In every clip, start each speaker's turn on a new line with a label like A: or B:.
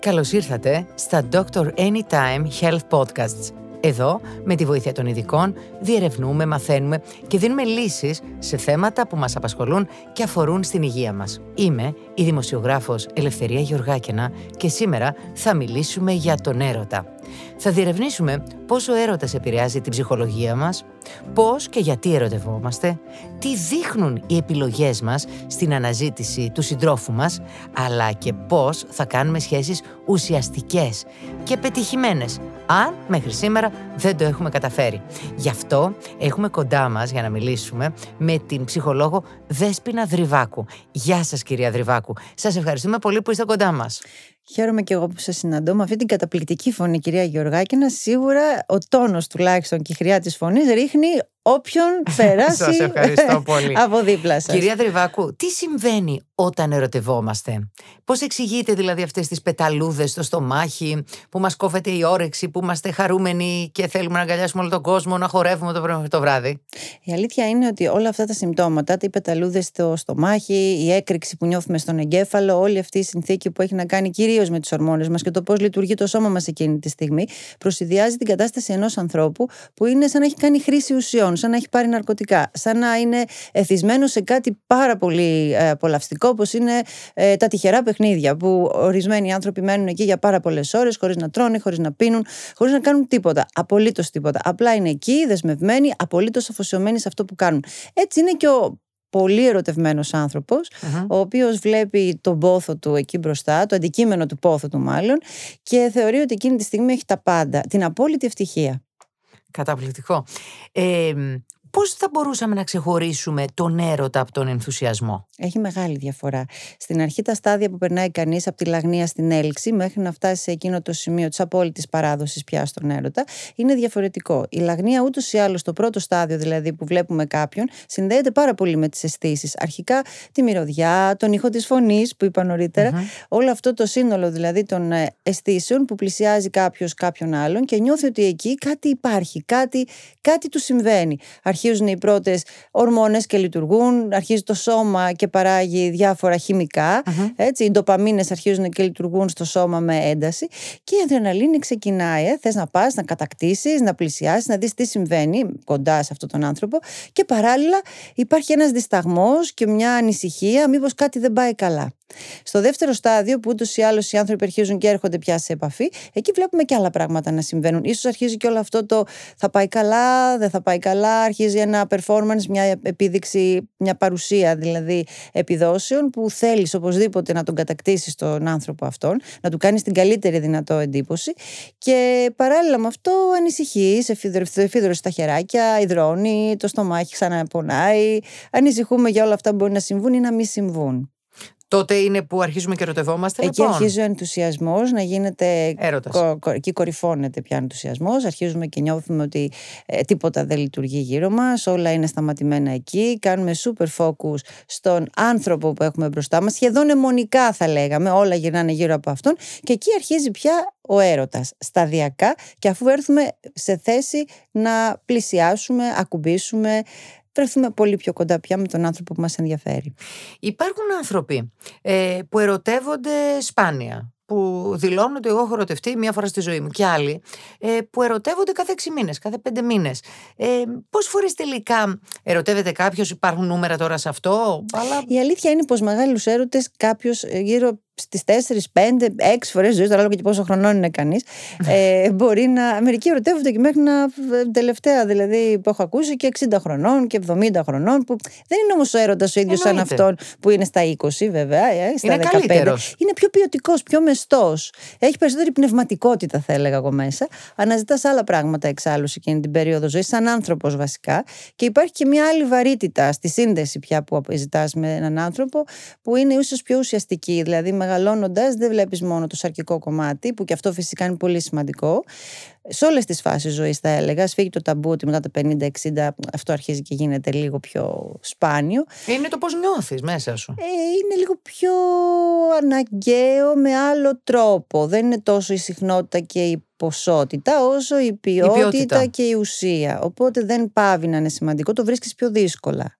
A: Καλώς ήρθατε στα Dr. Anytime Health Podcasts. Εδώ, με τη βοήθεια των ειδικών, διερευνούμε, μαθαίνουμε και δίνουμε λύσεις σε θέματα που μας απασχολούν και αφορούν στην υγεία μας. Είμαι η δημοσιογράφος Ελευθερία Γεωργάκαινα και σήμερα θα μιλήσουμε για τον έρωτα. Θα διερευνήσουμε πώς ο έρωτας επηρεάζει την ψυχολογία μας, πώς και γιατί ερωτευόμαστε, τι δείχνουν οι επιλογές μας στην αναζήτηση του συντρόφου μας, αλλά και πώς θα κάνουμε σχέσεις ουσιαστικές και πετυχημένες, αν μέχρι σήμερα δεν το έχουμε καταφέρει. Γι' αυτό έχουμε κοντά μας για να μιλήσουμε με την ψυχολόγο Δέσποινα Δριβάκου. Γεια σας κυρία Δριβάκου. Σας ευχαριστούμε πολύ που είστε κοντά μας.
B: Χαίρομαι και εγώ που σα συναντώ με αυτή την καταπληκτική φωνή, κυρία Γεωργάκηνα. Σίγουρα ο τόνος τουλάχιστον και η χρειά της φωνής ρίχνει όποιον περάσει
A: Σας ευχαριστώ πολύ.
B: από δίπλα σας.
A: Κυρία Δριβάκου, τι συμβαίνει όταν ερωτευόμαστε; Πώς εξηγείτε δηλαδή αυτές τις πεταλούδες στο στομάχι, που μας κόβεται η όρεξη, που είμαστε χαρούμενοι και θέλουμε να αγκαλιάσουμε όλο τον κόσμο, να χορεύουμε το πρωί μέχρι το βράδυ;
B: Η αλήθεια είναι ότι όλα αυτά τα συμπτώματα, οι πεταλούδες στο στομάχι, η έκρηξη που νιώθουμε στον εγκέφαλο, όλη αυτή η συνθήκη που έχει να κάνει κυρίως με τις ορμόνες μας και το πώς λειτουργεί το σώμα μας εκείνη τη στιγμή, προσυδειάζει την κατάσταση ενός ανθρώπου που είναι σαν να έχει κάνει χρήση ουσιών, σαν να έχει πάρει ναρκωτικά, σαν να είναι εθισμένος σε κάτι πάρα πολύ ε, απολαυστικό, όπως είναι ε, τα τυχερά παιχνίδια, που ορισμένοι άνθρωποι μένουν εκεί για πάρα πολλές ώρες, χωρίς να τρώνε, χωρίς να πίνουν, χωρίς να κάνουν τίποτα. Απολύτως τίποτα. Απλά είναι εκεί, δεσμευμένοι, απολύτως αφοσιωμένοι σε αυτό που κάνουν. Έτσι είναι και ο πολύ ερωτευμένος άνθρωπος, ο οποίος βλέπει τον πόθο του εκεί μπροστά, το αντικείμενο του πόθου του μάλλον και θεωρεί ότι εκείνη τη στιγμή έχει τα πάντα, την απόλυτη ευτυχία.
A: Καταπληκτικό. Ε, Πώς θα μπορούσαμε να ξεχωρίσουμε τον έρωτα από τον ενθουσιασμό;
B: Έχει μεγάλη διαφορά. Στην αρχή τα στάδια που περνάει κανείς από τη λαγνία στην έλξη μέχρι να φτάσει σε εκείνο το σημείο της απόλυτης παράδοσης πια στον έρωτα είναι διαφορετικό. Η λαγνία ούτως ή άλλως το πρώτο στάδιο δηλαδή που βλέπουμε κάποιον συνδέεται πάρα πολύ με τις αισθήσεις. Αρχικά τη μυρωδιά, τον ήχο της φωνής που είπα όλο αυτό το σύνολο δηλαδή των ε, αισθήσεων που πλησιάζει κάποιος κάποιον άλλον και νιώθει ότι εκεί κάτι υπάρχει, κάτι, κάτι του συμβαίνει αρχίζουν οι πρώτες ορμόνες και λειτουργούν, αρχίζει το σώμα και παράγει διάφορα Έτσι, οι ντοπαμίνες αρχίζουν και λειτουργούν στο σώμα με ένταση και η αδρεναλίνη ξεκινάει. Ε. Θες να πας, να κατακτήσεις, να πλησιάσεις, να δεις τι συμβαίνει κοντά σε αυτόν τον άνθρωπο και παράλληλα υπάρχει ένας δισταγμός και μια ανησυχία, μήπως κάτι δεν πάει καλά. Στο δεύτερο στάδιο, που ούτως ή άλλως οι άνθρωποι αρχίζουν και έρχονται πια σε επαφή, εκεί βλέπουμε και άλλα πράγματα να συμβαίνουν. σω αρχίζει και όλο αυτό το θα πάει καλά, δεν θα πάει καλά, αρχίζει ένα performance, μια επίδειξη, μια παρουσία δηλαδή επιδόσεων που θέλεις οπωσδήποτε να τον κατακτήσεις τον άνθρωπο αυτόν, να του κάνεις την καλύτερη δυνατό εντύπωση. Και παράλληλα με αυτό ανησυχεί, εφίδρωσε στα χεράκια, υδρώνει, το στομάχι ξαναπονάει. Ανησυχούμε για όλα αυτά που μπορεί να συμβούν ή να μην συμβούν.
A: Τότε είναι που αρχίζουμε και ερωτευόμαστε.
B: Εκεί
A: λοιπόν.
B: αρχίζει ο ενθουσιασμός να γίνεται. Κο, κο, εκεί κορυφώνεται πια ενθουσιασμός. Αρχίζουμε και νιώθουμε ότι ε, τίποτα δεν λειτουργεί γύρω μας. Όλα είναι σταματημένα εκεί. Κάνουμε super focus στον άνθρωπο που έχουμε μπροστά μας. Σχεδόν αιμονικά θα λέγαμε. Όλα γυρνάνε γύρω από αυτόν. Και εκεί αρχίζει πια ο έρωτας σταδιακά και αφού έρθουμε σε θέση να πλησιάσουμε, ακουμπήσουμε, βρεθούμε πολύ πιο κοντά πια με τον άνθρωπο που μας ενδιαφέρει.
A: Υπάρχουν άνθρωποι ε, που ερωτεύονται σπάνια που δηλώνουν ότι εγώ έχω ερωτευτεί μία φορά στη ζωή μου και άλλοι ε, που ερωτεύονται κάθε 6 μήνες, κάθε 5 μήνες. Ε, Πόσε φορές τελικά ερωτεύεται κάποιος, υπάρχουν νούμερα τώρα σε αυτό. Αλλά...
B: Η αλήθεια είναι πως μεγάλους έρωτες κάποιος γύρω στις 4, 5, 6 φορές ζωή, τώρα λόγω και πόσο χρονών είναι κανείς, ε, μπορεί να. Μερικοί ερωτεύονται και μέχρι να. τελευταία δηλαδή που έχω ακούσει και 60 χρονών και 70 χρονών. Που δεν είναι όμως ο έρωτας ο ίδιος σαν αυτόν που είναι στα 20, βέβαια, ε, στα
A: είναι
B: 15.
A: Καλύτερος.
B: Είναι πιο ποιοτικός, πιο μεστός. Έχει περισσότερη πνευματικότητα, θα έλεγα εγώ μέσα. Αναζητάς άλλα πράγματα εξάλλου εκείνη την περίοδο ζωής, σαν άνθρωπος βασικά. Και υπάρχει και μια άλλη βαρύτητα στη σύνδεση πια που ζητάς με έναν άνθρωπο, που είναι ίσως πιο ουσιαστική. Δηλαδή, μεγαλώνοντας, δεν βλέπεις μόνο το σαρκικό κομμάτι, που και αυτό φυσικά είναι πολύ σημαντικό. Σε όλες τις φάσεις ζωής, θα έλεγα, σφίγγει το ταμπού ότι μετά τα 50-60 αυτό αρχίζει και γίνεται λίγο πιο σπάνιο.
A: Είναι το πώς νιώθεις μέσα σου.
B: Ε, είναι λίγο πιο αναγκαίο με άλλο τρόπο. Δεν είναι τόσο η συχνότητα και η ποσότητα όσο η ποιότητα, η ποιότητα. και η ουσία. Οπότε δεν πάβει να είναι σημαντικό, το βρίσκεις πιο δύσκολα.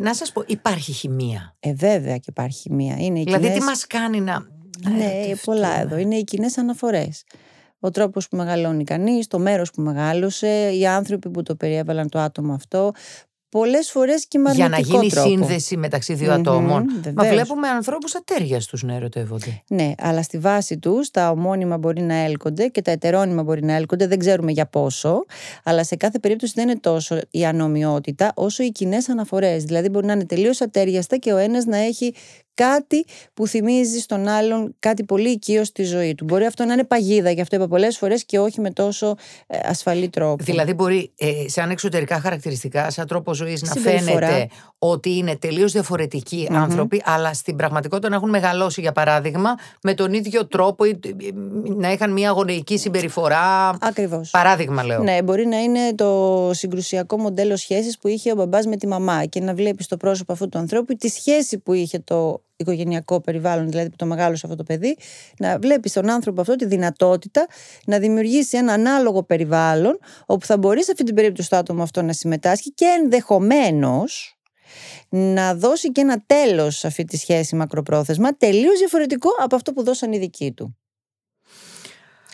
A: Να σας πω, υπάρχει χημεία.
B: Ε, βέβαια και υπάρχει χημεία. Είναι
A: δηλαδή,
B: κοινές...
A: τι μας κάνει να
B: Ναι, πολλά εδώ. Είναι οι κοινές αναφορές. Ο τρόπος που μεγαλώνει κανείς, το μέρος που μεγάλωσε, οι άνθρωποι που το περιέβαλαν το άτομο αυτό, πολλές φορές και με
A: Για να γίνει
B: τρόπο.
A: σύνδεση μεταξύ δύο ατόμων. Μα βλέπουμε ανθρώπους ατέρια τους να ερωτεύονται.
B: Ναι, αλλά στη βάση τους τα ομώνυμα μπορεί να έλκονται και τα ετερόνυμα μπορεί να έλκονται. Δεν ξέρουμε για πόσο. Αλλά σε κάθε περίπτωση δεν είναι τόσο η ανομοιότητα όσο οι κοινές αναφορές. Δηλαδή, μπορεί να είναι τελείως ατέριαστα και ο ένας να έχει κάτι που θυμίζει στον άλλον κάτι πολύ οικείο στη ζωή του. Μπορεί αυτό να είναι παγίδα, γι' αυτό είπα πολλές φορές και όχι με τόσο ε, ασφαλή τρόπο.
A: Δηλαδή, μπορεί ε, σαν εξωτερικά χαρακτηριστικά, σαν τρόπο ζωής να φαίνεται ότι είναι τελείως άνθρωποι, αλλά στην πραγματικότητα να έχουν μεγαλώσει, για παράδειγμα, με τον ίδιο τρόπο ή να είχαν μια αγωνική συμπεριφορά.
B: Ακριβώς.
A: Παράδειγμα, λέω.
B: Ναι, μπορεί να είναι το συγκρουσιακό μοντέλο σχέσης που είχε ο μπαμπάς με τη μαμά και να βλέπεις στο πρόσωπο αυτού του ανθρώπου τη σχέση που είχε το οικογενειακό περιβάλλον, δηλαδή που το μεγάλωσε αυτό το παιδί, να βλέπεις στον άνθρωπο αυτό τη δυνατότητα να δημιουργήσει ένα ανάλογο περιβάλλον όπου θα μπορείς σε αυτή την περίπτωση το άτομο αυτό να συμμετάσχει και ενδεχομένως να δώσει και ένα τέλος σε αυτή τη σχέση μακροπρόθεσμα τελείως διαφορετικό από αυτό που δώσαν οι δικοί του.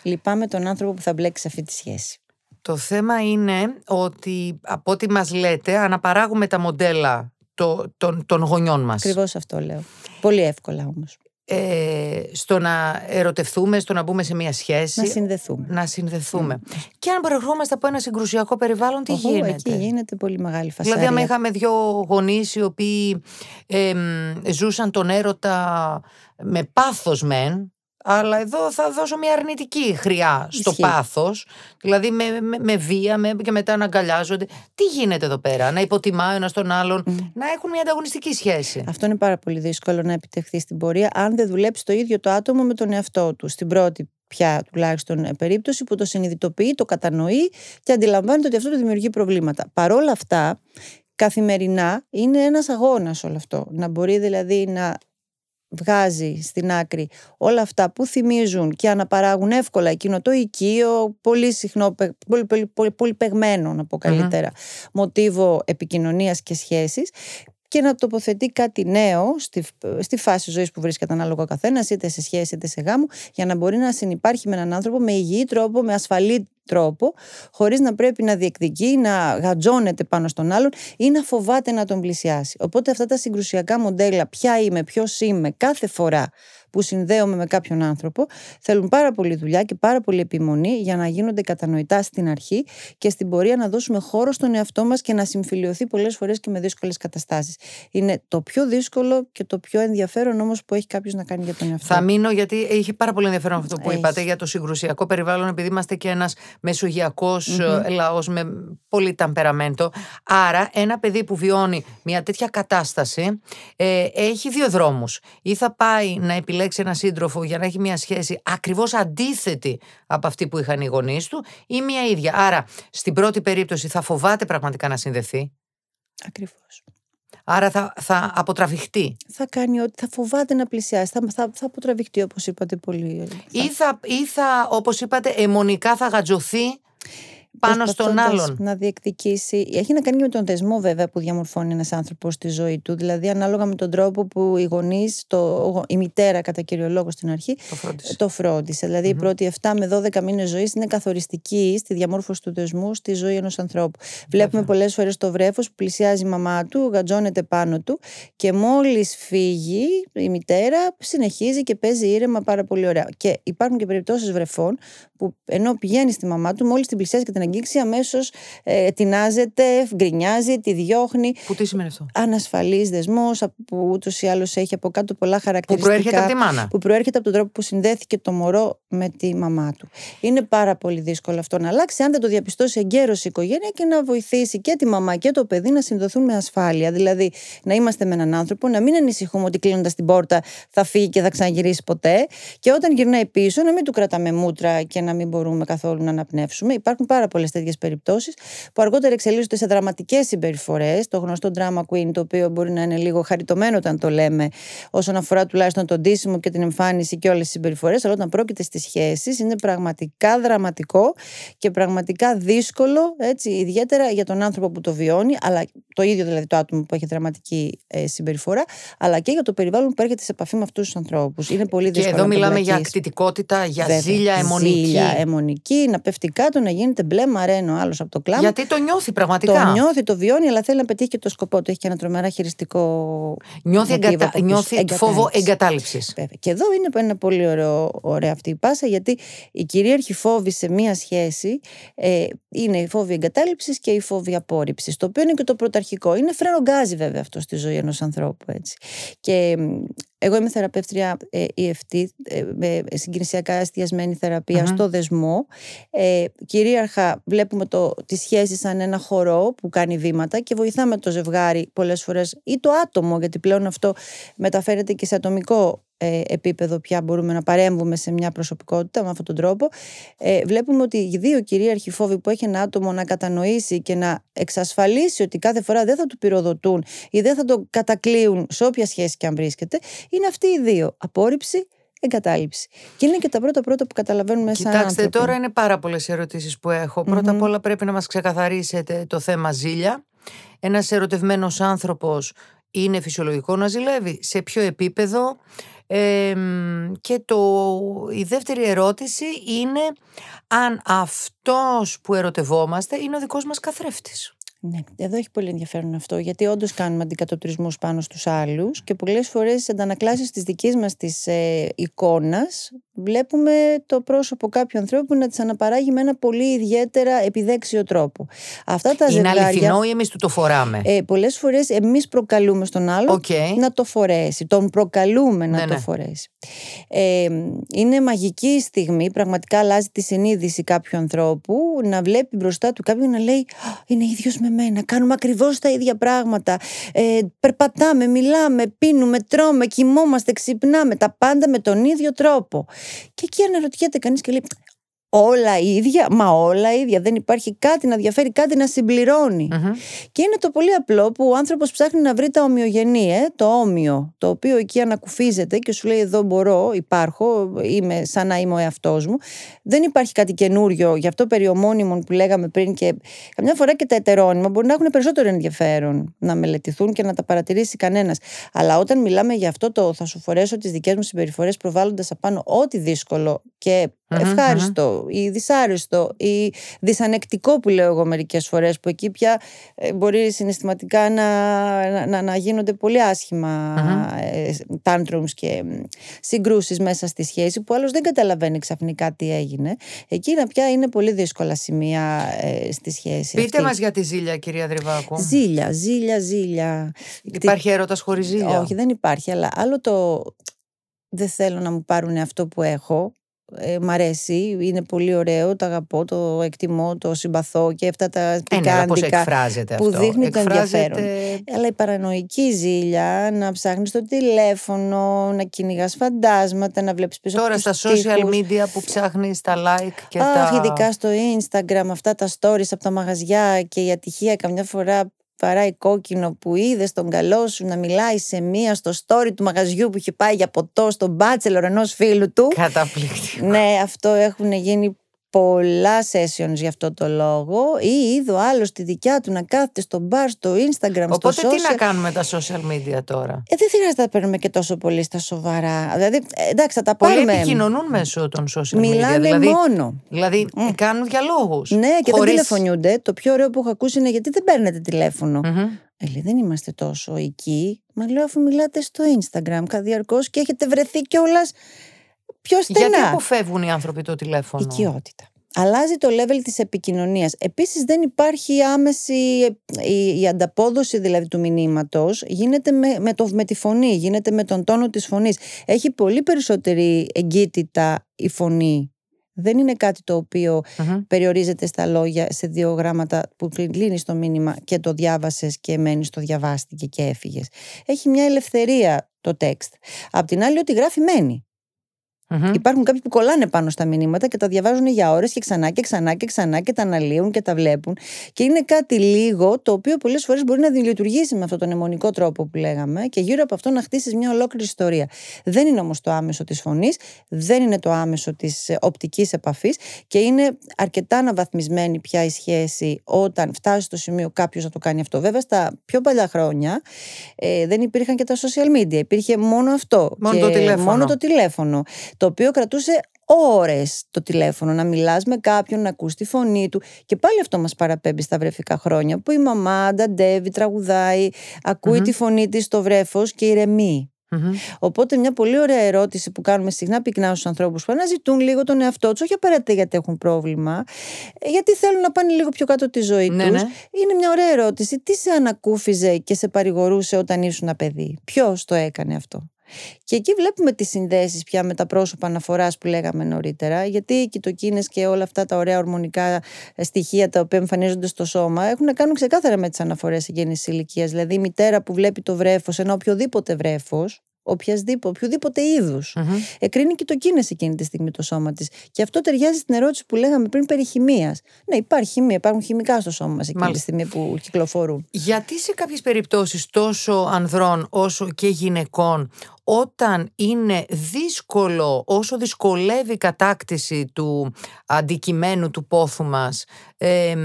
B: Λυπάμαι τον άνθρωπο που θα μπλέξει σε αυτή τη σχέση.
A: Το θέμα είναι ότι από ό,τι μας λέτε αναπαράγουμε τα μοντέλα το, των, των γονιών μας.
B: Ακριβώς αυτό λέω. Πολύ εύκολα όμως.
A: Ε, στο να ερωτευτούμε, στο να μπούμε σε μια σχέση.
B: Να συνδεθούμε.
A: Να συνδεθούμε. Mm. Και αν προερχόμαστε από ένα συγκρουσιακό περιβάλλον, τι
B: Οχο,
A: γίνεται;
B: Εκεί γίνεται πολύ μεγάλη φασαρία.
A: Δηλαδή, αν είχαμε δύο γονείς οι οποίοι ε, ζούσαν τον έρωτα με πάθος μεν, αλλά εδώ θα δώσω μια αρνητική χρειά στο πάθος. Δηλαδή με, με, με βία με, και μετά να αγκαλιάζονται. Τι γίνεται εδώ πέρα, να υποτιμάει ο ένα τον άλλον, να έχουν μια ανταγωνιστική σχέση.
B: Αυτό είναι πάρα πολύ δύσκολο να επιτευχθεί στην πορεία, αν δεν δουλέψει το ίδιο το άτομο με τον εαυτό του. Στην πρώτη πια τουλάχιστον περίπτωση που το συνειδητοποιεί, το κατανοεί και αντιλαμβάνεται ότι αυτό του δημιουργεί προβλήματα. Παρόλα αυτά, καθημερινά είναι ένας αγώνας όλο αυτό. Να μπορεί δηλαδή να βγάζει στην άκρη όλα αυτά που θυμίζουν και αναπαράγουν εύκολα εκείνο το οικείο, πολύ συχνό, πολύ, πολύ, πολύ, πολύ παιγμένο να πω καλυτερα μοτίβο επικοινωνίας και σχέσης και να τοποθετεί κάτι νέο στη, στη φάση ζωής που βρίσκεται ανάλογα ο καθένας, είτε σε σχέση είτε σε γάμο, για να μπορεί να συνεπάρχει με έναν άνθρωπο με υγιή τρόπο, με ασφαλή τρόπο, χωρίς να πρέπει να διεκδικεί, να γατζώνεται πάνω στον άλλον ή να φοβάται να τον πλησιάσει. Οπότε αυτά τα συγκρουσιακά μοντέλα, ποια είμαι, ποιος είμαι, κάθε φορά που συνδέομαι με κάποιον άνθρωπο, θέλουν πάρα πολύ δουλειά και πάρα πολύ επιμονή για να γίνονται κατανοητά στην αρχή και στην πορεία να δώσουμε χώρο στον εαυτό μας και να συμφιλειωθεί πολλές φορές και με δύσκολες καταστάσεις. Είναι το πιο δύσκολο και το πιο ενδιαφέρον όμως που έχει κάποιος να κάνει για τον εαυτό.
A: Θα μείνω γιατί έχει πάρα πολύ ενδιαφέρον αυτό που είπατε για το συγκρουσιακό περιβάλλον, επειδή είμαστε και ένας μεσογειακός mm-hmm. λαός με πολύ ταμπεραμέντο. Άρα, ένα παιδί που βιώνει μια τέτοια κατάσταση ε, έχει δύο δρόμους. Ή θα πάει να επιλέξει επιλέξει ένα σύντροφο για να έχει μια σχέση ακριβώς αντίθετη από αυτή που είχαν οι γονείς του ή μια ίδια. Άρα, στην πρώτη περίπτωση θα φοβάται πραγματικά να συνδεθεί;
B: Ακριβώς.
A: Άρα θα, θα αποτραβηχτεί;
B: Θα κάνει ότι θα φοβάται να πλησιάσει. Θα, θα, θα αποτραβηχτεί, όπως είπατε πολύ.
A: Ή θα, ή θα όπως είπατε, αιμονικά θα γατζωθεί πάνω στον άλλον.
B: Να διεκδικήσει. Έχει να κάνει και με τον δεσμό, βέβαια, που διαμορφώνει ένας άνθρωπος στη ζωή του. Δηλαδή, ανάλογα με τον τρόπο που οι γονείς, η μητέρα κατά κύριο λόγο στην αρχή,
A: το φρόντισε.
B: Το φρόντισε. Δηλαδή, mm-hmm. οι πρώτοι 7 με 12 μήνες ζωής είναι καθοριστικοί στη διαμόρφωση του δεσμού στη ζωή ενός ανθρώπου. Βλέπουμε πολλές φορές το βρέφος που πλησιάζει η μαμά του, γατζώνεται πάνω του και μόλις φύγει η μητέρα, συνεχίζει και παίζει ήρεμα πάρα πολύ ωραία. Και υπάρχουν και περιπτώσεις βρεφών που ενώ πηγαίνει στη μαμά του, μόλις την πλησιάζει και την αγγίξει, αμέσως ε, τεινάζεται, γκρινιάζει, τη διώχνει.
A: Που τι σημαίνει αυτό;
B: Ανασφαλής δεσμός, που ούτως ή άλλως έχει από κάτω πολλά χαρακτηριστικά.
A: Που προέρχεται από τη μάνα.
B: Που προέρχεται από τον τρόπο που συνδέθηκε το μωρό με τη μαμά του. Είναι πάρα πολύ δύσκολο αυτό να αλλάξει, αν δεν το διαπιστώσει εγκαίρως η οικογένεια και να βοηθήσει και τη μαμά και το παιδί να συνδοθούν με ασφάλεια. Δηλαδή, να είμαστε με έναν άνθρωπο, να μην ανησυχούμε ότι κλείνοντας την πόρτα θα φύγει και θα ξαναγυρίσει ποτέ. Και όταν γυρνάει πίσω, να μην του κρατάμε μούτρα και να μην μπορούμε καθόλου να αναπνεύσουμε. Υπάρχουν πάρα πολλές τέτοιες περιπτώσεις, που αργότερα εξελίσσονται σε δραματικές συμπεριφορές. Το γνωστό drama queen, το οποίο μπορεί να είναι λίγο χαριτωμένο όταν το λέμε, όσον αφορά τουλάχιστον τον τίσιμο και την εμφάνιση και όλες τις συμπεριφορές, αλλά όταν πρόκειται στις σχέσεις είναι πραγματικά δραματικό και πραγματικά δύσκολο, έτσι, ιδιαίτερα για τον άνθρωπο που το βιώνει, αλλά το ίδιο δηλαδή το άτομο που έχει δραματική ε, συμπεριφορά, αλλά και για το περιβάλλον που έρχεται σε επαφή με αυτούς τους ανθρώπους. Είναι πολύ δύσκολο.
A: Και εδώ μιλάμε για ακτητικότητα, για Βέβαια, ζήλια αιμονική.
B: Ζήλια αιμονική, να πέφτει κάτω, να γίνεται μπλε μαρένο άλλος από το κλάμα.
A: Γιατί το νιώθει πραγματικά.
B: Το νιώθει, το βιώνει, αλλά θέλει να πετύχει και το σκοπό του. Έχει και ένα τρομερά χειριστικό.
A: Νιώθει, εγκατα... νιώθει φόβο εγκατάλειψης.
B: Και εδώ είναι ένα πολύ ωραίο, ωραία αυτή η πάσα, γιατί η κυρίαρχη φόβη σε μία σχέση ε, είναι η φόβη εγκατάλειψης και η φόβη απόρριψης. Το οποίο είναι και το πρωταρχικό. Είναι φρενογκάζι βέβαια αυτό στη ζωή ενός ανθρώπου. Έτσι. Και εγώ είμαι θεραπεύτρια ε, EFT, ε, με συγκινησιακά εστιασμένη στο δεσμό. Ε, κυρίαρχα βλέπουμε το, τη σχέση σαν ένα χορό που κάνει βήματα και βοηθάμε το ζευγάρι πολλές φορές ή το άτομο, γιατί πλέον αυτό μεταφέρεται και σε ατομικό ε, επίπεδο πια μπορούμε να παρέμβουμε σε μια προσωπικότητα με αυτόν τον τρόπο. Ε, βλέπουμε ότι οι δύο κυρίαρχοι φόβοι που έχει ένα άτομο να κατανοήσει και να εξασφαλίσει ότι κάθε φορά δεν θα του πυροδοτούν ή δεν θα το κατακλείουν σε όποια σχέση και αν βρίσκεται, είναι αυτοί οι δύο. Απόρριψη εγκατάλειψη. Και είναι και τα πρώτα πρώτα που καταλαβαίνουμε σαν
A: Κοιτάξτε, τώρα είναι πάρα πολλές ερωτήσεις που έχω. Πρώτα απ' όλα πρέπει να μας ξεκαθαρίσετε το θέμα ζήλια. Ένας ερωτευμένος άνθρωπος είναι φυσιολογικό να ζηλεύει; Σε ποιο επίπεδο; Και το, η δεύτερη ερώτηση είναι αν αυτός που ερωτευόμαστε είναι ο δικός μας καθρέφτης.
B: Ναι, εδώ έχει πολύ ενδιαφέρον αυτό, γιατί όντως κάνουμε αντικατοπτρισμούς πάνω στους άλλους και πολλές φορές στι αντανακλάσεις της δικής μας της ε, εικόνας βλέπουμε το πρόσωπο κάποιου ανθρώπου να τις αναπαράγει με ένα πολύ ιδιαίτερα επιδέξιο τρόπο.
A: Αυτά τα Είναι ζευγάρια, αληθινό ή εμείς του το φοράμε;
B: Ε, Πολλές φορές εμείς προκαλούμε στον άλλο να το φορέσει. Τον προκαλούμε να ναι, το ναι. φορέσει. Ε, είναι μαγική στιγμή, πραγματικά αλλάζει τη συνείδηση κάποιου ανθρώπου να βλέπει μπροστά του κάποιον να λέει Είναι ίδιος με μένα, κάνουμε ακριβώς τα ίδια πράγματα. Ε, περπατάμε, μιλάμε, πίνουμε, τρώμε, κοιμόμαστε, ξυπνάμε. Τα πάντα με τον ίδιο τρόπο. Και εκεί αναρωτιέται κανείς και λέει, όλα ίδια, μα όλα ίδια. Δεν υπάρχει κάτι να διαφέρει, κάτι να συμπληρωνει Και είναι το πολύ απλό που ο άνθρωπος ψάχνει να βρει τα ομοιογενή, ε, το όμοιο, το οποίο εκεί ανακουφίζεται και σου λέει: Εδώ μπορώ, υπάρχω, είμαι σαν να είμαι ο εαυτός μου. Δεν υπάρχει κάτι καινούριο, γι' αυτό περί ομώνυμων που λέγαμε πριν και καμιά φορά και τα ετερόνυμα μπορεί να έχουν περισσότερο ενδιαφέρον να μελετηθούν και να τα παρατηρήσει κανένας. Αλλά όταν μιλάμε για αυτό το θα σου φορέσω τις δικές μου συμπεριφορές προβάλλοντας απάνω ό,τι δύσκολο και ευχαριστο ή δυσάρεστο ή δυσανεκτικό που λέω εγώ μερικές φορές που εκεί πια ε, μπορεί συναισθηματικά να, να, να γίνονται πολύ άσχημα mm-hmm. και συγκρούσεις μέσα στη σχέση που άλλος δεν καταλαβαίνει ξαφνικά τι έγινε. Εκείνα πια είναι πολύ δύσκολα σημεία ε, στη σχέση.
A: Πείτε αυτή. μας για τη ζήλια κυρία Δρυβάκου.
B: Ζήλια, ζήλια, ζήλια.
A: Υπάρχει έρωτας χωρίς ζήλια;
B: Όχι δεν υπάρχει αλλά άλλο το δεν θέλω να μου πάρουν αυτό που έχω ε, μ' αρέσει, είναι πολύ ωραίο, το αγαπώ, το εκτιμώ, το συμπαθώ και αυτά τα
A: ε, ναι, πικάντικα που
B: αυτό; δείχνει το ενδιαφέρον. Αλλά η παρανοϊκή ζήλια, να ψάχνεις το τηλέφωνο, να κυνηγάς φαντάσματα, να βλέπεις πίσω
A: Τώρα στα social media που ψάχνεις τα like και
B: Αχ,
A: τα...
B: ειδικά στο Instagram, αυτά τα stories από τα μαγαζιά και η ατυχία καμιά φορά παράει κόκκινο που είδες τον καλό σου να μιλάει σε μία στο story του μαγαζιού που είχε πάει για ποτό στον μπάτσελορ ενός φίλου του.
A: Καταπληκτικό.
B: Ναι, αυτό έχουν γίνει πολλά sessions για αυτό το λόγο ή είδω άλλο τη δικιά του να κάθεται στο bar, στο Instagram,
A: Οπότε
B: στο social.
A: τι να κάνουμε τα social media τώρα;
B: Ε, δεν χρειάζεται να παίρνουμε και τόσο πολύ στα σοβαρά. Δηλαδή, ε, εντάξει, θα τα
A: Πολλοί
B: πάρουμε.
A: επικοινωνούν μέσω των social media.
B: Μιλάνε
A: δηλαδή,
B: μόνο.
A: Δηλαδή mm. κάνουν διαλόγου.
B: Ναι, και χωρίς... δεν τηλεφωνιούνται. Το πιο ωραίο που έχω ακούσει είναι γιατί δεν παίρνετε τηλέφωνο. Mm-hmm. Ε, λέει, δεν είμαστε τόσο εκεί. Μα λέω αφού μιλάτε στο Instagram διαρκώ και έχετε βρεθεί κιόλας πιο στενά.
A: Γιατί αποφεύγουν οι άνθρωποι το τηλέφωνο;
B: Οικειότητα. Αλλάζει το level της επικοινωνίας. Επίσης δεν υπάρχει άμεση, η, η ανταπόδοση δηλαδή του μηνύματος γίνεται με, με, το, με τη φωνή, γίνεται με τον τόνο της φωνής. Έχει πολύ περισσότερη εγκύτητα η φωνή. Δεν είναι κάτι το οποιο περιορίζεται στα λόγια σε δύο γράμματα που κλείνει το μήνυμα και το διάβασες και μένεις το διαβάστηκε και έφυγες. Έχει μια ελευθερία το text. Απ' την άλλη ότι γράφει μένει. Υπάρχουν κάποιοι που κολλάνε πάνω στα μηνύματα και τα διαβάζουν για ώρες και ξανά και ξανά και ξανά και τα αναλύουν και τα βλέπουν. Και είναι κάτι λίγο το οποίο πολλές φορές μπορεί να λειτουργήσει με αυτόν τον αιμονικό τρόπο που λέγαμε και γύρω από αυτό να χτίσεις μια ολόκληρη ιστορία. Δεν είναι όμως το άμεσο της φωνής, δεν είναι το άμεσο της ε, οπτικής επαφής και είναι αρκετά αναβαθμισμένη πια η σχέση όταν φτάσει στο σημείο κάποιος να το κάνει αυτό. Βέβαια, στα πιο παλιά χρόνια ε, δεν υπήρχαν και τα social media. Υπήρχε μόνο αυτό.
A: Μόνο το τηλέφωνο.
B: Μόνο το τηλέφωνο το οποίο κρατούσε ώρες το τηλέφωνο, να μιλάς με κάποιον, να ακούς τη φωνή του και πάλι αυτό μας παραπέμπει στα βρεφικά χρόνια που η μαμά ανταντεύει, τραγουδάει, τη φωνή της στο βρέφος και ηρεμεί. Οπότε, μια πολύ ωραία ερώτηση που κάνουμε συχνά πυκνά στους ανθρώπους που αναζητούν λίγο τον εαυτό τους, όχι απαραίτητα γιατί έχουν πρόβλημα, ε, γιατί θέλουν να πάνε λίγο πιο κάτω τη ζωή ναι, τους. Ναι. Είναι μια ωραία ερώτηση. Τι σε ανακούφιζε και σε παρηγορούσε όταν ήσουν ένα παιδί, Ποιος το έκανε αυτό; Και εκεί βλέπουμε τις συνδέσεις πια με τα πρόσωπα αναφοράς που λέγαμε νωρίτερα, γιατί οι κοιτοκίνες και όλα αυτά τα ωραία ορμονικά στοιχεία τα οποία εμφανίζονται στο σώμα έχουν να κάνουν ξεκάθαρα με τις αναφορές γέννηση ηλικίας. Δηλαδή η μητέρα που βλέπει το βρέφος, ένα οποιοδήποτε βρέφος, οποιασδήποτε, οποιοδήποτε είδους. Mm-hmm. Εκρίνει και το κίνηση εκείνη τη στιγμή το σώμα της. Και αυτό ταιριάζει στην ερώτηση που λέγαμε πριν περί χημίας. Ναι, υπάρχει χημία, υπάρχουν χημικά στο σώμα μας εκείνη Μάλιστα. τη στιγμή που κυκλοφορούν.
A: Γιατί σε κάποιες περιπτώσεις τόσο ανδρών όσο και γυναικών όταν είναι δύσκολο, όσο δυσκολεύει η κατάκτηση του αντικειμένου του πόθου μας, ε,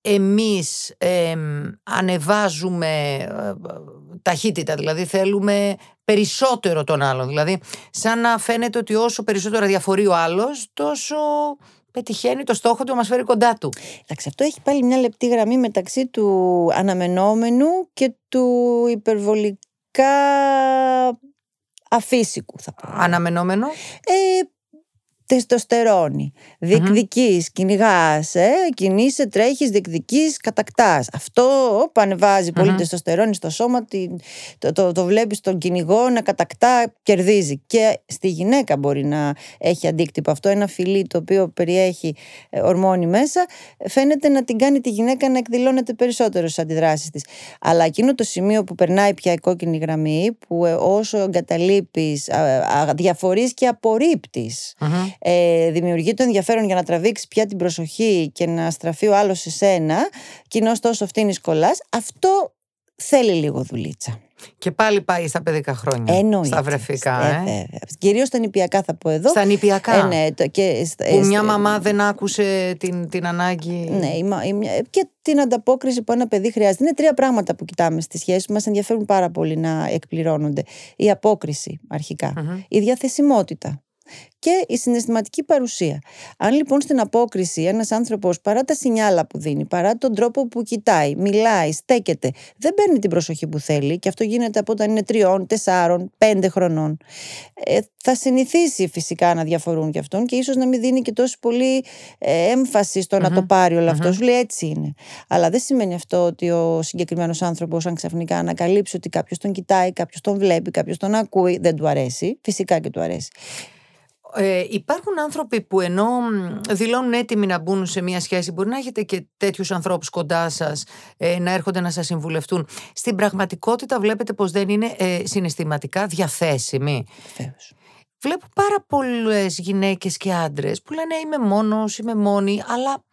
A: εμείς ανεβάζουμε ε, ταχύτητα, δηλαδή θέλουμε περισσότερο τον άλλον. Δηλαδή, σαν να φαίνεται ότι όσο περισσότερο διαφορεί ο άλλος, τόσο πετυχαίνει το στόχο του να μας φέρει κοντά του.
B: Εντάξει, αυτό έχει πάλι μια λεπτή γραμμή μεταξύ του αναμενόμενου και του υπερβολικά αφύσικου θα πω.
A: Αναμενόμενο;
B: Ε, τεστοστερόνη. Διεκδική, mm-hmm. κυνηγάς, ε, κινείσαι, τρέχεις, διεκδική, κατακτάς. Αυτό πανεβάζει πολύ τεστοστερόνη στο σώμα, το, το, το βλέπεις στον κυνηγό να κατακτά, κερδίζει. Και στη γυναίκα μπορεί να έχει αντίκτυπο αυτό. Ένα φιλί το οποίο περιέχει ε, ορμόνη μέσα, φαίνεται να την κάνει τη γυναίκα να εκδηλώνεται περισσότερο στις αντιδράσεις της. Αλλά εκείνο το σημείο που περνάει πια η κόκκινη γραμμή, που ε, όσο εγκαταλείπεις, διαφορείς και απορρίπτεις ε, δημιουργεί το ενδιαφέρον για να τραβήξει πια την προσοχή και να στραφεί ο άλλος σε σένα, κοινώ τόσο φτύνει κολλά, αυτό θέλει λίγο δουλίτσα.
A: Και πάλι πάει στα παιδικά χρόνια. Εννοείται. Στα βρεφικά. Ε, ε.
B: Κυρίως στα νηπιακά θα πω εδώ.
A: Στα νηπιακά. Ε, ναι, και, που μια μαμά δεν άκουσε την, την ανάγκη.
B: Ναι, και την ανταπόκριση που ένα παιδί χρειάζεται. Είναι τρία πράγματα που κοιτάμε στη σχέση μας ενδιαφέρουν πάρα πολύ να εκπληρώνονται. Η απόκριση Η διαθεσιμότητα και η συναισθηματική παρουσία. Αν λοιπόν στην απόκριση ένας άνθρωπος παρά τα σινιάλα που δίνει, παρά τον τρόπο που κοιτάει, μιλάει, στέκεται, δεν παίρνει την προσοχή που θέλει, και αυτό γίνεται από όταν είναι τριών, τεσσάρων, πέντε χρονών, ε, θα συνηθίσει φυσικά να διαφορούν και αυτόν και ίσως να μην δίνει και τόσο πολύ ε, έμφαση στο να το πάρει όλο αυτός. Σου λέει έτσι είναι. Αλλά δεν σημαίνει αυτό ότι ο συγκεκριμένος άνθρωπος, αν ξαφνικά ανακαλύψει ότι κάποιος τον κοιτάει, κάποιος τον βλέπει, κάποιος τον ακούει, δεν του αρέσει. Φυσικά και του αρέσει.
A: Ε, υπάρχουν άνθρωποι που ενώ δηλώνουν έτοιμοι να μπουν σε μια σχέση, μπορεί να έχετε και τέτοιους ανθρώπους κοντά σας ε, να έρχονται να σας συμβουλευτούν. Στην πραγματικότητα βλέπετε πως δεν είναι ε, συναισθηματικά διαθέσιμοι.
B: Βεβαίως.
A: Βλέπω πάρα πολλές γυναίκες και άντρες που λένε Είμαι μόνος, είμαι μόνη, αλλά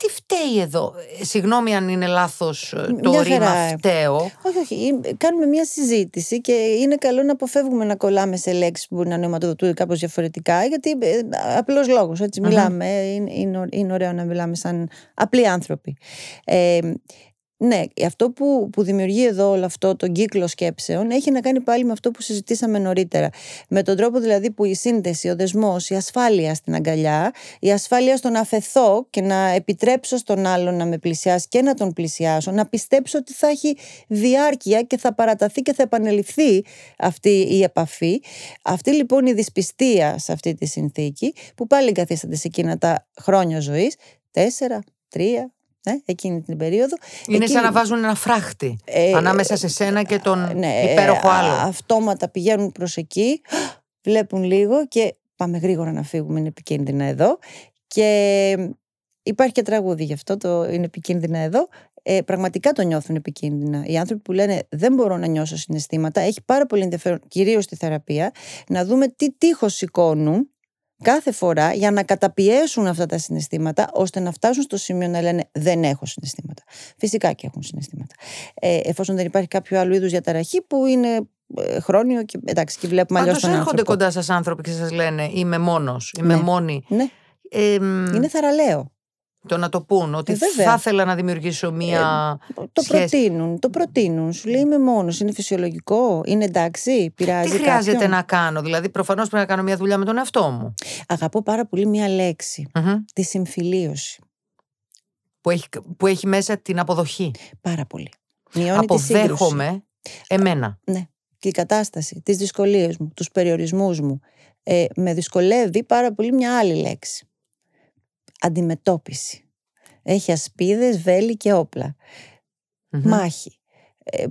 A: τι φταίει εδώ; Ε, συγγνώμη αν είναι λάθος ε, το μια ρήμα φταίω.
B: Όχι, όχι. Κάνουμε μια συζήτηση και είναι καλό να αποφεύγουμε να κολλάμε σε λέξεις που μπορεί να νοηματοδοτούνται κάπως διαφορετικά γιατί ε, απλός λόγος, έτσι μιλάμε. Είναι, είναι, είναι ωραίο να μιλάμε σαν απλοί άνθρωποι. Ε, ναι, αυτό που, που δημιουργεί εδώ όλο αυτό το κύκλο σκέψεων έχει να κάνει πάλι με αυτό που συζητήσαμε νωρίτερα. Με τον τρόπο δηλαδή που η σύνδεση, ο δεσμός, η ασφάλεια στην αγκαλιά, η ασφάλεια στο να αφαιθώ και να επιτρέψω στον άλλον να με πλησιάσει και να τον πλησιάσω, να πιστέψω ότι θα έχει διάρκεια και θα παραταθεί και θα επανεληφθεί αυτή η επαφή. Αυτή λοιπόν η δυσπιστία σε αυτή τη συνθήκη, που πάλι καθίσταται σε εκείνα τα χρόνια ζωής, τέσσερα, τρία, ε, εκείνη την περίοδο.
A: Είναι εκείνη... σαν να βάζουν ένα φράχτη ε, ανάμεσα σε σένα και τον ναι, υπέροχο άλλο.
B: Αυτόματα πηγαίνουν προς εκεί, βλέπουν λίγο και πάμε γρήγορα να φύγουμε, είναι επικίνδυνα εδώ. Και υπάρχει και τραγούδι γι' αυτό, το είναι επικίνδυνα εδώ. ε, πραγματικά το νιώθουν επικίνδυνα. Οι άνθρωποι που λένε δεν μπορώ να νιώσω συναισθήματα, έχει πάρα πολύ ενδιαφέρον, κυρίως στη θεραπεία, να δούμε τι τείχος σηκώνουν κάθε φορά για να καταπιέσουν αυτά τα συναισθήματα ώστε να φτάσουν στο σημείο να λένε δεν έχω συναισθήματα. Φυσικά και έχουν συναισθήματα. Ε, εφόσον δεν υπάρχει κάποιο άλλο είδους διαταραχή που είναι ε, χρόνιο και εντάξει και βλέπουμε αλλιώς τον
A: έρχονται κοντά σας άνθρωποι και σας λένε είμαι μόνος, είμαι
B: ναι.
A: μόνη.
B: Ναι. Ε, είναι θαραλέο.
A: Το να το πούν, ότι ε, θα ήθελα να δημιουργήσω μία.
B: Ε, το προτείνουν, το προτείνουν. Σου λέει είμαι μόνος. Είναι φυσιολογικό, είναι εντάξει, πειράζει.
A: Τι χρειάζεται να κάνω, Δηλαδή, προφανώς πρέπει να κάνω μια δουλειά με τον εαυτό μου.
B: Αγαπώ πάρα πολύ μία λέξη. Τη συμφιλίωση.
A: Που έχει, που έχει μέσα την αποδοχή.
B: Πάρα πολύ.
A: Μειώνει Αποδέχομαι εμένα.
B: Ναι. Και η κατάσταση, τις δυσκολίες μου, τους περιορισμούς μου. Ε, με δυσκολεύει πάρα πολύ μια άλλη λέξη αντιμετώπιση. Έχει ασπίδες, βέλη και οπλα Μάχη. Ε,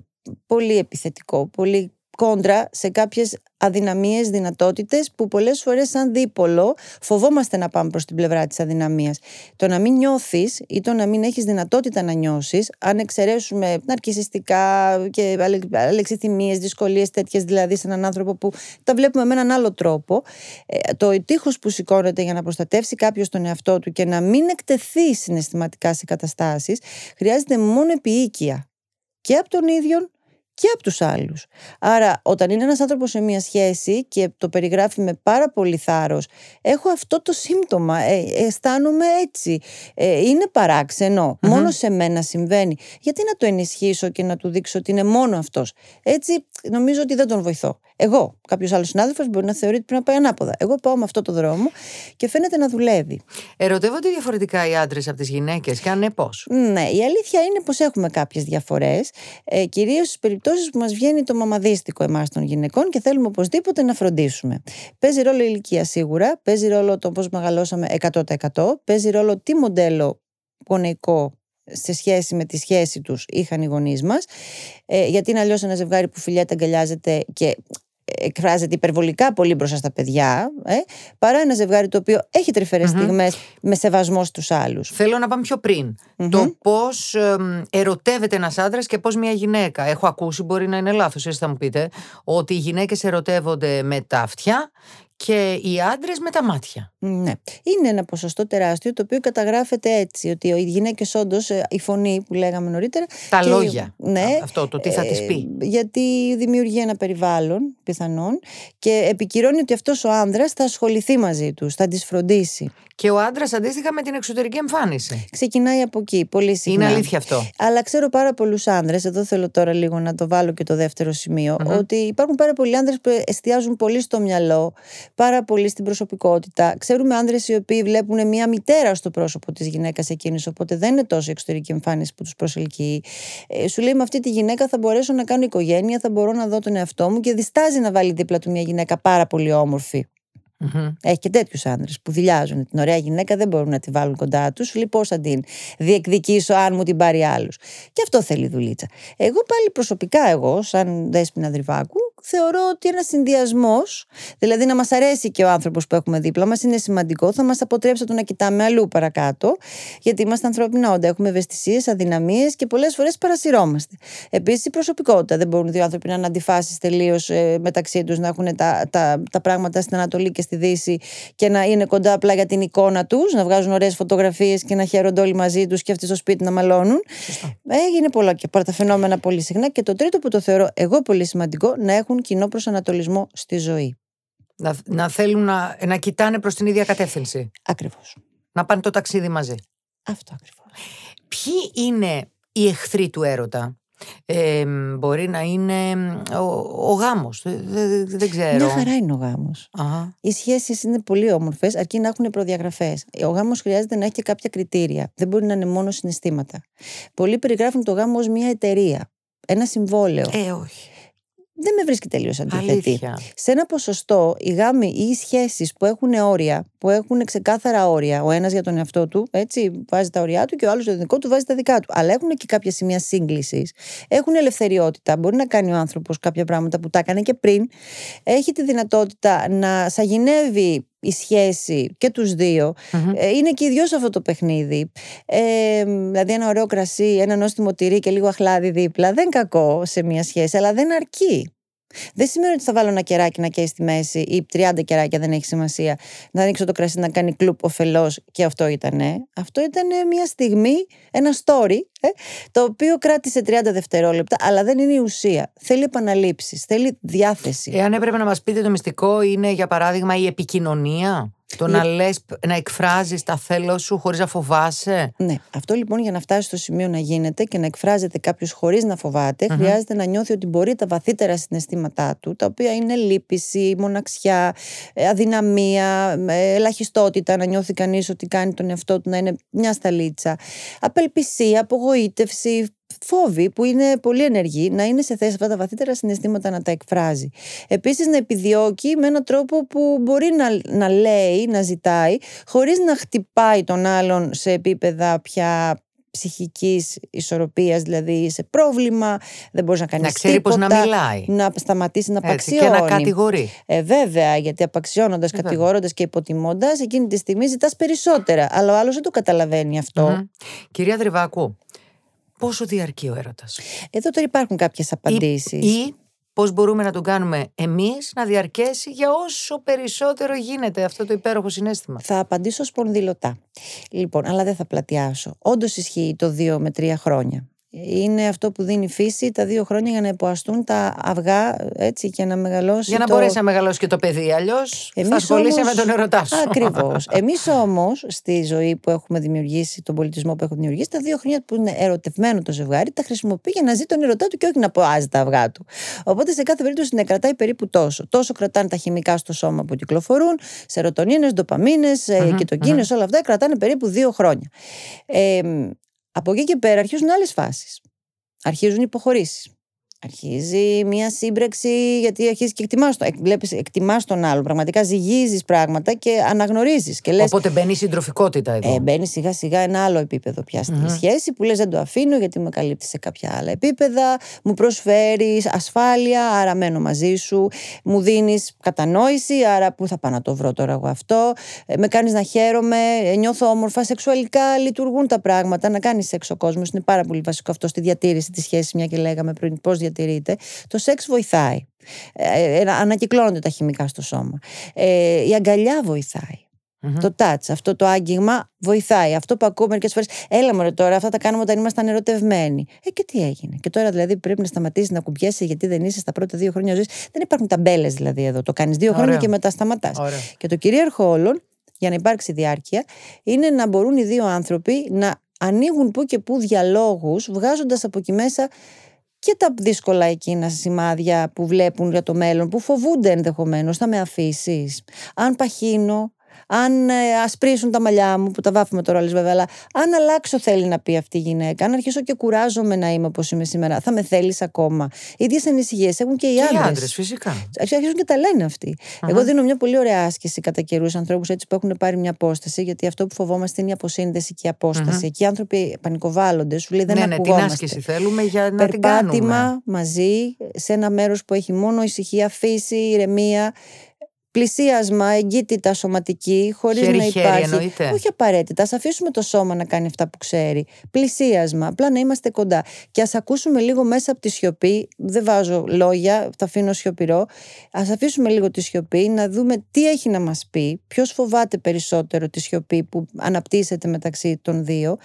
B: πολύ επιθετικό, πολύ κόντρα σε κάποιες αδυναμίες, δυνατότητες που πολλές φορές σαν δίπολο φοβόμαστε να πάμε προς την πλευρά της αδυναμίας. Το να μην νιώθεις ή το να μην έχεις δυνατότητα να νιώσεις, αν εξαιρέσουμε ναρκισιστικά και αλεξιθυμίες, δυσκολίες τέτοιες δηλαδή σε έναν άνθρωπο που τα βλέπουμε με έναν άλλο τρόπο, ε, το τείχος που σηκώνεται για να προστατεύσει κάποιος τον εαυτό του και να μην εκτεθεί συναισθηματικά σε καταστάσεις, χρειάζεται μόνο επίοικια και από τον ίδιο και από τους άλλους. Άρα όταν είναι ένας άνθρωπος σε μια σχέση και το περιγράφει με πάρα πολύ θάρρος έχω αυτό το σύμπτωμα, ε, αισθάνομαι έτσι, ε, είναι μόνο σε μένα συμβαίνει. Γιατί να το ενισχύσω και να του δείξω ότι είναι μόνο αυτός; Έτσι νομίζω ότι δεν τον βοηθώ. Εγώ, κάποιος άλλος συνάδελφος μπορεί να θεωρεί ότι πρέπει να πάει ανάποδα. Εγώ πάω με αυτό το δρόμο και φαίνεται να δουλεύει.
A: Ερωτεύονται διαφορετικά οι άντρες από τις γυναίκες, και αν ναι, πώς;
B: Ναι, η αλήθεια είναι πως έχουμε κάποιες διαφορές, ε, κυρίως στις περιπτώσεις που μας βγαίνει το μαμαδίστικο εμάς των γυναικών και θέλουμε οπωσδήποτε να φροντίσουμε. Παίζει ρόλο η ηλικία σίγουρα, παίζει ρόλο το πώς μεγαλώσαμε 100%, παίζει ρόλο τι μοντέλο γονεϊκό σε σχέση με τη σχέση τους είχαν οι γονείς μας ε, γιατί είναι αλλιώς ένα ζευγάρι που φιλιέται αγκαλιάζεται και εκφράζεται υπερβολικά πολύ μπροστά στα παιδιά, ε, παρά ένα ζευγάρι το οποίο έχει τρυφερές στιγμές με σεβασμό στους άλλους.
A: Θέλω να πάμε πιο πριν. Το πώς ερωτεύεται ένας άντρας και πώς μια γυναίκα. Έχω ακούσει, μπορεί να είναι λάθος, εσείς θα μου πείτε, ότι οι γυναίκες ερωτεύονται με τα αυτιά και οι άντρες με τα μάτια.
B: Ναι. Είναι ένα ποσοστό τεράστιο το οποίο καταγράφεται έτσι. Ότι οι γυναίκες όντως, ε, η φωνή που λέγαμε νωρίτερα.
A: Τα λόγια. Ναι. Αυτό το τι θα της πει.
B: Ε, γιατί δημιουργεί ένα περιβάλλον πιθανόν και επικυρώνει ότι αυτός ο άνδρας θα ασχοληθεί μαζί τους, θα τις φροντίσει.
A: Και ο άντρας αντίστοιχα με την εξωτερική εμφάνιση.
B: Ξεκινάει από εκεί, πολύ συχνά.
A: Είναι αλήθεια αυτό.
B: Αλλά ξέρω πάρα πολλούς άνδρες, εδώ θέλω τώρα λίγο να το βάλω και το δεύτερο ότι υπάρχουν πάρα πολλοί άνδρες που εστιάζουν πολύ στο μυαλό, πάρα πολύ στην προσωπικότητα. Ξέρουμε άνδρες οι οποίοι βλέπουν μια μητέρα στο πρόσωπο της γυναίκας εκείνης, οπότε δεν είναι τόσο η εξωτερική εμφάνιση που τους προσελκύει. Ε, σου λέει με αυτή τη γυναίκα θα μπορέσω να κάνω οικογένεια, θα μπορώ να δω τον εαυτό μου και διστάζει να βάλει δίπλα του μια γυναίκα πάρα πολύ όμορφη. Mm-hmm. Έχει και τέτοιους άντρε που δηλιάζουν την ωραία γυναίκα, δεν μπορούν να τη βάλουν κοντά τους. Σου πώς θα την διεκδικήσω αν μου την πάρει άλλος. Και αυτό θέλει δουλίτσα. Εγώ πάλι προσωπικά, εγώ, σαν δέσπινα δριβάκου, θεωρώ ότι ένας συνδυασμός, δηλαδή να μας αρέσει και ο άνθρωπος που έχουμε δίπλα μας, είναι σημαντικό. Θα μας αποτρέψει το να κοιτάμε αλλού παρακάτω, γιατί είμαστε ανθρώπινα όντα. Έχουμε ευαισθησίες, αδυναμίες και πολλές φορές παρασυρώμαστε. Επίσης, η προσωπικότητα. Δεν μπορούν δύο άνθρωποι να είναι αντιφάσεις τελείως ε, μεταξύ τους, να έχουν τα, τα, τα πράγματα στην Ανατολή και στη Δύση και να είναι κοντά απλά για την εικόνα τους, να βγάζουν ωραίες φωτογραφίες και να χαίρονται όλοι μαζί τους και αυτοί στο σπίτι να μαλώνουν. Έγινε πολλά και τα φαινόμενα πολύ συχνά. Και το τρίτο που το θεωρώ εγώ πολύ σημαντικό, να έχουν κοινό προσανατολισμό στη ζωή.
A: Να, να θέλουν να, να κοιτάνε προς την ίδια κατεύθυνση.
B: Ακριβώς.
A: Να πάνε το ταξίδι μαζί.
B: Αυτό ακριβώς.
A: Ποιοι είναι οι εχθροί του έρωτα; Ε, μπορεί να είναι ο, ο γάμος δεν, ξέρω
B: Μια χαρά είναι ο γάμος Οι σχέσεις είναι πολύ όμορφες αρκεί να έχουν προδιαγραφές Ο γάμος χρειάζεται να έχει και κάποια κριτήρια Δεν μπορεί να είναι μόνο συναισθήματα Πολλοί περιγράφουν το γάμο ως μια εταιρεία Ένα συμβόλαιο
A: Ε όχι
B: δεν με βρίσκει τελείως αντίθετη. Σε ένα ποσοστό, οι γάμοι ή οι σχέσεις που έχουν όρια, που έχουν ξεκάθαρα όρια, ο ένας για τον εαυτό του, έτσι, βάζει τα όρια του και ο άλλος για τον δικό του βάζει τα δικά του. Αλλά έχουν και κάποια σημεία σύγκλησης. Έχουν ελευθεριότητα. Μπορεί να κάνει ο άνθρωπος κάποια πράγματα που τα έκανε και πριν. Έχει τη δυνατότητα να σαγηνεύει η σχέση και τους δυο ε, είναι και οι δυο σε αυτό το παιχνίδι. Ε, δηλαδή ένα ωραίο κρασί, ένα νόστιμο τυρί και λίγο αχλάδι δίπλα δεν κακό σε μια σχέση, αλλά δεν αρκεί. Δεν σημαίνει ότι θα βάλω ένα κεράκι να καίει στη μέση ή 30 κεράκια, δεν έχει σημασία. Να ανοίξω το κρασί να κάνει κλουπ ωφελώ και αυτό ήταν. Αυτό ήταν μια στιγμή, ένα story, ε, το οποίο κράτησε 30 δευτερόλεπτα, αλλά δεν είναι η ουσία. Θέλει επαναλήψεις, θέλει διάθεση.
A: Εάν έπρεπε να μας πείτε το μυστικό, είναι για παράδειγμα η επικοινωνία; Το να λες, να εκφράζεις τα θέλω σου χωρίς να φοβάσαι;
B: Ναι. Αυτό λοιπόν για να φτάσει στο σημείο να γίνεται και να εκφράζεται κάποιος χωρίς να φοβαται χρειάζεται να νιώθει ότι μπορεί τα βαθύτερα συναισθήματά του, τα οποία είναι λύπηση, μοναξιά, ε, αδυναμία, ε, ελαχιστότητα, να νιώθει κανείς ότι κάνει τον εαυτό του να είναι μια σταλίτσα, απελπισία, απογοήτευση, φόβοι που είναι πολύ ενεργοί να είναι σε θέση αυτά τα βαθύτερα συναισθήματα να τα εκφράζει. Επίσης να επιδιώκει με έναν τρόπο που μπορεί να, να λέει, να ζητάει χωρίς να χτυπάει τον άλλον σε επίπεδα πια ψυχικής ισορροπίας, δηλαδή σε πρόβλημα, δεν μπορείς να κάνεις
A: Να ξέρει πώ να μιλάει.
B: Να σταματήσει να απαξιώνει.
A: Και να κατηγορεί.
B: Ε, βέβαια, γιατί απαξιώνοντας, κατηγορώντας και υποτιμώντας, εκείνη τη στιγμή ζητάς περισσότερα. Αλλά ο άλλος δεν το καταλαβαίνει
A: Κυρία Δρυβάκου, πόσο διαρκεί ο έρωτας.
B: Εδώ τώρα υπάρχουν κάποιες απαντήσεις.
A: Ή, ή πώς μπορούμε να τον κάνουμε εμείς να διαρκέσει για όσο περισσότερο γίνεται αυτό το υπέροχο συνέστημα.
B: Θα απαντήσω σπονδυλωτά. Λοιπόν, αλλά δεν θα πλατιάσω. Όντως ισχύει το δύο με τρία χρόνια είναι αυτό που δίνει η φύση τα δύο χρόνια για να υποαστούν τα αυγά έτσι και να μεγαλώσει.
A: Για να
B: το...
A: μπορέσει να μεγαλώσει και το παιδί. Αλλιώς θα ασχολείσαι με τον ερωτά σου.
B: Ακριβώς. Εμείς όμως στη ζωή που έχουμε δημιουργήσει, τον πολιτισμό που έχουμε δημιουργήσει, τα δύο χρόνια που είναι ερωτευμένο το ζευγάρι, τα χρησιμοποιεί για να ζει τον ερωτά του και όχι να ποάζει τα αυγά του. Οπότε σε κάθε περίπτωση να κρατάει περίπου τόσο. Τόσο κρατάνε τα χημικά στο σώμα που κυκλοφορούν, σερωτονίνε, ντοπαμίνες, mm-hmm, κοιτοκίνε, όλα αυτά κρατάνε περίπου δύο χρόνια. Ε, από εκεί και πέρα αρχίζουν άλλες φάσεις. Αρχίζουν υποχωρήσεις. Αρχίζει μια σύμπραξη, γιατί αρχίζεις και εκτιμάς τον, βλέπεις, εκτιμάς τον άλλο. Πραγματικά ζυγίζεις πράγματα και αναγνωρίζεις.
A: Οπότε μπαίνει η συντροφικότητα εδώ.
B: Ε, μπαίνει σιγά σιγά ένα άλλο επίπεδο πια στη mm-hmm. σχέση που λες δεν το αφήνω γιατί με καλύπτει σε κάποια άλλα επίπεδα. Μου προσφέρεις ασφάλεια, άρα μένω μαζί σου. Μου δίνεις κατανόηση, άρα πού θα πάω να το βρω τώρα εγώ αυτό. Ε, με κάνεις να χαίρομαι, ε, νιώθω όμορφα. Σεξουαλικά λειτουργούν τα πράγματα. Να κάνεις σεξ ο κόσμος είναι πάρα πολύ βασικό αυτό στη διατήρηση της σχέσης, μια και λέγαμε πριν πώς διατηρείται, το σεξ βοηθάει. Ε, ε, ανακυκλώνονται τα χημικά στο σώμα. Ε, η αγκαλιά Το touch, αυτό το άγγιγμα βοηθάει. Αυτό που ακούω μερικές φορές, έλα μου τώρα, αυτά τα κάνουμε όταν ήμασταν ερωτευμένοι. Ε, και τι έγινε. Και τώρα δηλαδή πρέπει να σταματήσεις να κουμπιέσαι γιατί δεν είσαι στα πρώτα δύο χρόνια ζωής. Δεν υπάρχουν ταμπέλες δηλαδή εδώ. Το κάνεις δύο χρόνια και μετά σταματάς. Και το κυρίαρχο όλων, για να υπάρξει διάρκεια, είναι να μπορούν οι δύο άνθρωποι να ανοίγουν που και που διαλόγους βγάζοντας από εκεί μέσα και τα δύσκολα εκείνα σημάδια που βλέπουν για το μέλλον, που φοβούνται ενδεχομένως, θα με αφήσεις. Αν παχύνω, αν ε, ασπρίσουν τα μαλλιά μου, που τα βάφουμε τώρα όλες βέβαια, αλλά αν αλλάξω θέλει να πει αυτή η γυναίκα, αν αρχίσω και κουράζομαι να είμαι όπως είμαι σήμερα, θα με θέλεις ακόμα. Οι ίδιες ανησυχίες έχουν και οι άντρε.
A: Οι άντρες, φυσικά.
B: Αρχίζουν και τα λένε αυτοί. Uh-huh. Εγώ δίνω μια πολύ ωραία άσκηση κατά καιρούς ανθρώπους έτσι που έχουν πάρει μια απόσταση, γιατί αυτό που φοβόμαστε είναι η αποσύνδεση και η απόσταση. Uh-huh. Εκεί οι άνθρωποι πανικοβάλλονται, σου λέει δεν ναι,
A: ακουγόμαστε. Ναι, την άσκηση θέλουμε για να
B: την κάνουμε. μαζί σε ένα μέρος που έχει μόνο ησυχία, φύση, ηρεμία πλησίασμα, εγκύτητα σωματική, χωρίς να υπάρχει.
A: Εννοείται.
B: Όχι απαραίτητα. Α αφήσουμε το σώμα να κάνει αυτά που ξέρει. Πλησίασμα, απλά να είμαστε κοντά. Και ας ακούσουμε λίγο μέσα από τη σιωπή. Δεν βάζω λόγια, τα αφήνω σιωπηρό. Α αφήσουμε λίγο τη σιωπή, να δούμε τι έχει να μας πει, ποιος φοβάται περισσότερο τη σιωπή που αναπτύσσεται μεταξύ των δύο.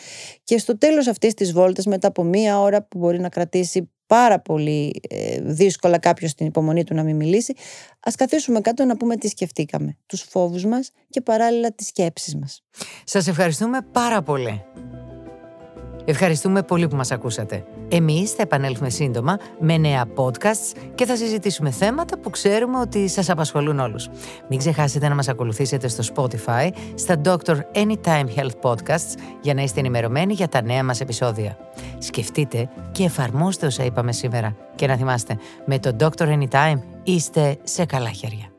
B: Και στο τέλος αυτής της βόλτας, μετά από μία ώρα που μπορεί να κρατήσει πάρα πολύ ε, δύσκολα κάποιος την υπομονή του να μην μιλήσει, ας καθίσουμε κάτω να πούμε τι σκεφτήκαμε, τους φόβους μας και παράλληλα τις σκέψεις μας.
A: Σας ευχαριστούμε πάρα πολύ. Ευχαριστούμε πολύ που μας ακούσατε. Εμείς θα επανέλθουμε σύντομα με νέα podcasts και θα συζητήσουμε θέματα που ξέρουμε ότι σας απασχολούν όλους. Μην ξεχάσετε να μας ακολουθήσετε στο Spotify, στα Dr. Anytime Health Podcasts για να είστε ενημερωμένοι για τα νέα μας επεισόδια. Σκεφτείτε και εφαρμόστε όσα είπαμε σήμερα. Και να θυμάστε, με το Dr. Anytime είστε σε καλά χέρια.